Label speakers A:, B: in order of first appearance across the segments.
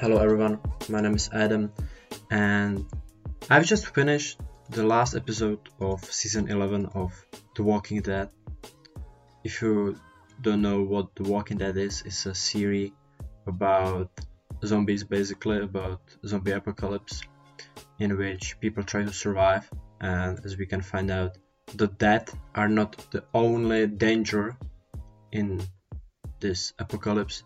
A: Hello everyone, my name is Adam and I've just finished the last episode of season 11 of The Walking Dead. If you don't know what The Walking Dead is, it's a series about zombies basically, about zombie apocalypse in which people try to survive and as we can find out the dead are not the only danger in this apocalypse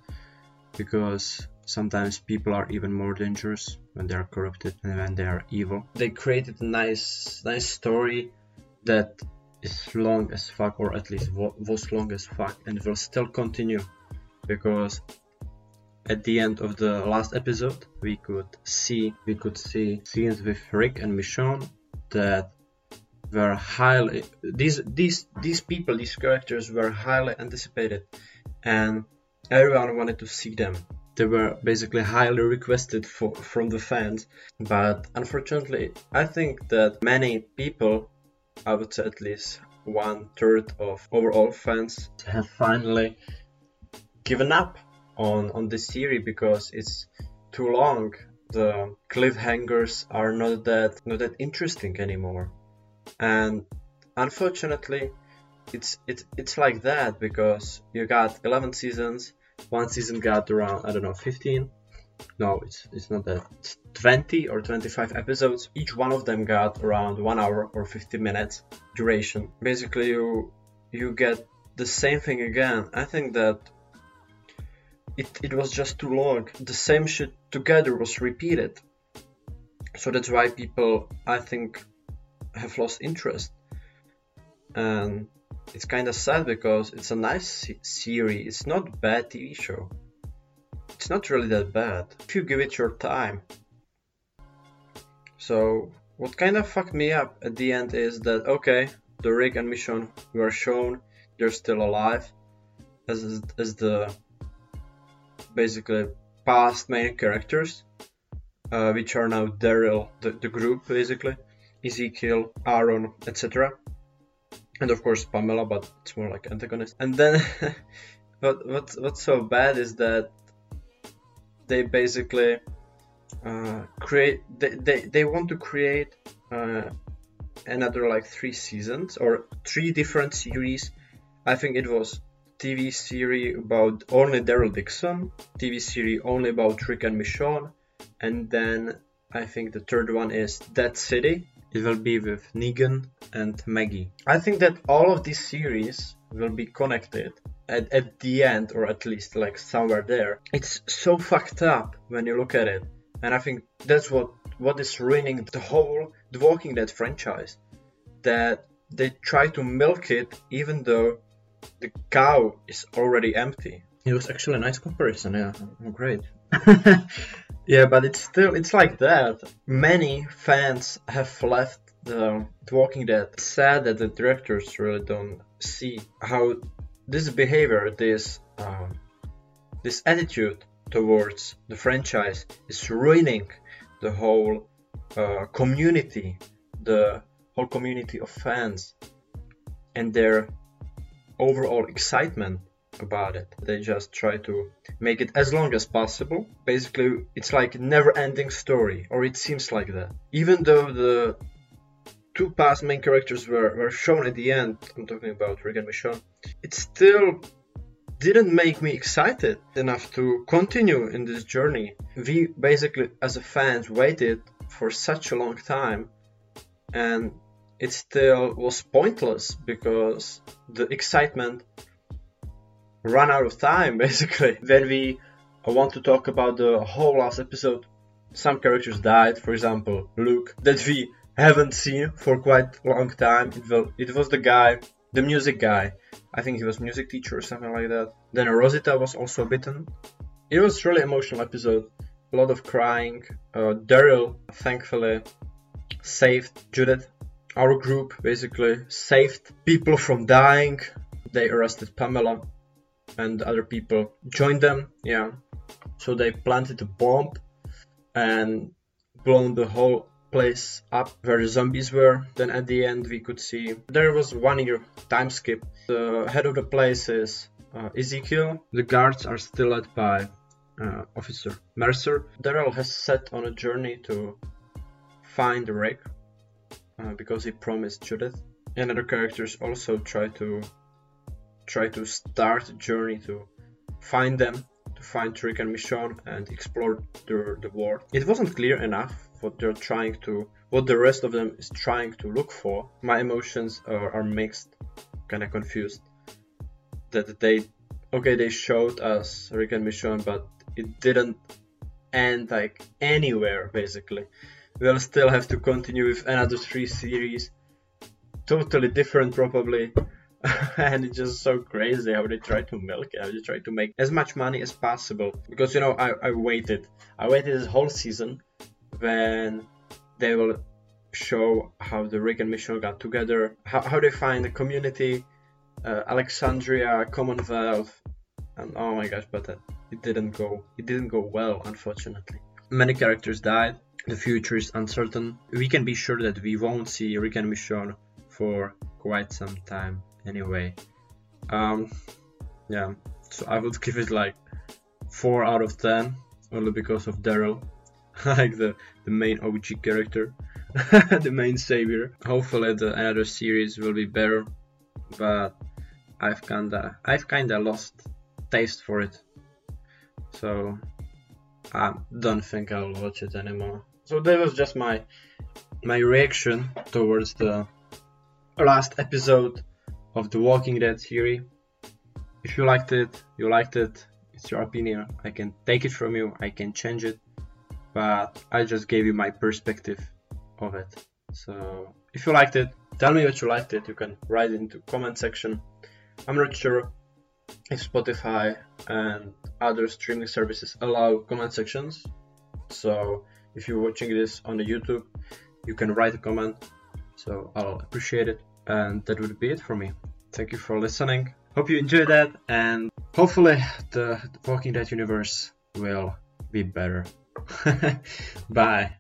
A: because sometimes people are even more dangerous when they are corrupted and when they are evil. They created a nice, nice story that is long as fuck, or at least was long as fuck, and will still continue because at the end of the last episode we could see we could see scenes with Rick and Michonne that were highly these these these people these characters were highly anticipated and everyone wanted to see them they were basically highly requested for, from the fans. But unfortunately, I think that many people, I would say at least one third of overall fans, have finally given up on, on this series because it's too long. The cliffhangers are not that not that interesting anymore. And unfortunately, it's it's it's like that because you got 11 seasons one season got around I don't know 15 no it's it's not that. It's 20 or 25 episodes. Each one of them got around one hour or 50 minutes duration. Basically you you get the same thing again. I think that it, it was just too long. The same shit together was repeated. So that's why people I think have lost interest. And it's kind of sad because it's a nice series. It's not bad TV show. It's not really that bad if you give it your time. So what kind of fucked me up at the end is that okay, the Rick and Michonne were shown, they're still alive, as as the basically past main characters, uh, which are now Daryl, the, the group basically, Ezekiel, Aaron, etc and of course Pamela, but it's more like antagonist. And then, what what's what's so bad is that they basically uh, create they, they they want to create uh, another like three seasons or three different series. I think it was TV series about only Daryl Dixon, TV series only about Rick and Michonne, and then I think the third one is Dead City, it will be with Negan and Maggie. I think that all of these series will be connected at, at the end, or at least like somewhere there. It's so fucked up when you look at it, and I think that's what what is ruining the whole The Walking Dead franchise. That they try to milk it even though the cow is already empty. It was actually a nice comparison, yeah, great. Yeah, but it's still it's like that. Many fans have left the, Walking Dead. sad that the directors really don't see how this behavior, this um, this attitude towards the franchise is ruining the whole uh, community, the whole community of fans, and their overall excitement about it. They just try to make it as long as possible. Basically, it's like never-ending story, or it seems like that. Even though the two past main characters were, were shown at the end, I'm talking about Rick and Michonne, it still didn't make me excited enough to continue in this journey. We basically, as a fans, waited for such a long time, and it still was pointless because the excitement run out of time basically. When we want to talk about the whole last episode, some characters died, for example, Luke, that we haven't seen for quite a long time. It, was the guy, the music guy. I think he was music teacher or something like that. Then Rosita was also bitten. It was really emotional episode. A lot of crying. Uh, Daryl, thankfully, saved Judith. Our group basically saved people from dying. They arrested Pamela and other people joined them. Yeah, so they planted a bomb and blown the whole place up where the zombies were. Then at the end we could see there was one year time skip. The head of the place is uh, Ezekiel. The guards are still led by uh, officer Mercer. Daryl has set on a journey to find Rick uh, because he promised Judith, and other characters also try to try to start a journey to find them, to find Rick and Michonne and explore the, the world. It wasn't clear enough what they're trying to, what the rest of them is trying to look for. My emotions are, are mixed, kind of confused. That they, okay, they showed us Rick and Michonne, but it didn't end like anywhere basically. We'll still have to continue with another three series, totally different probably. and it's just so crazy how they try to milk it, how they try to make as much money as possible. Because you know, I, I waited. I waited this whole season when they will show how the Rick and Michonne got together, how, how they find the community, uh, Alexandria, Commonwealth, and oh my gosh, but it didn't go. It didn't go well, unfortunately. Many characters died. The future is uncertain. We can be sure that we won't see Rick and Michonne for quite some time anyway. Um, yeah, so I would give it like 4 out of 10, only because of Daryl, like the, the main OG character, the main savior. Hopefully the another series will be better, but I've kinda, I've kinda lost taste for it. So I don't think I'll watch it anymore. So that was just my my reaction towards the last episode of the Walking Dead series. If you liked it, you liked it, it's your opinion. I can take it from you, I can change it, but I just gave you my perspective of it. So if you liked it, tell me what you liked it. You can write it into comment section. I'm not sure if Spotify and other streaming services allow comment sections. So if you're watching this on the YouTube, you can write a comment. So I'll appreciate it. And that would be it for me. Thank you for listening. Hope you enjoyed that and hopefully the Walking Dead universe will be better. Bye.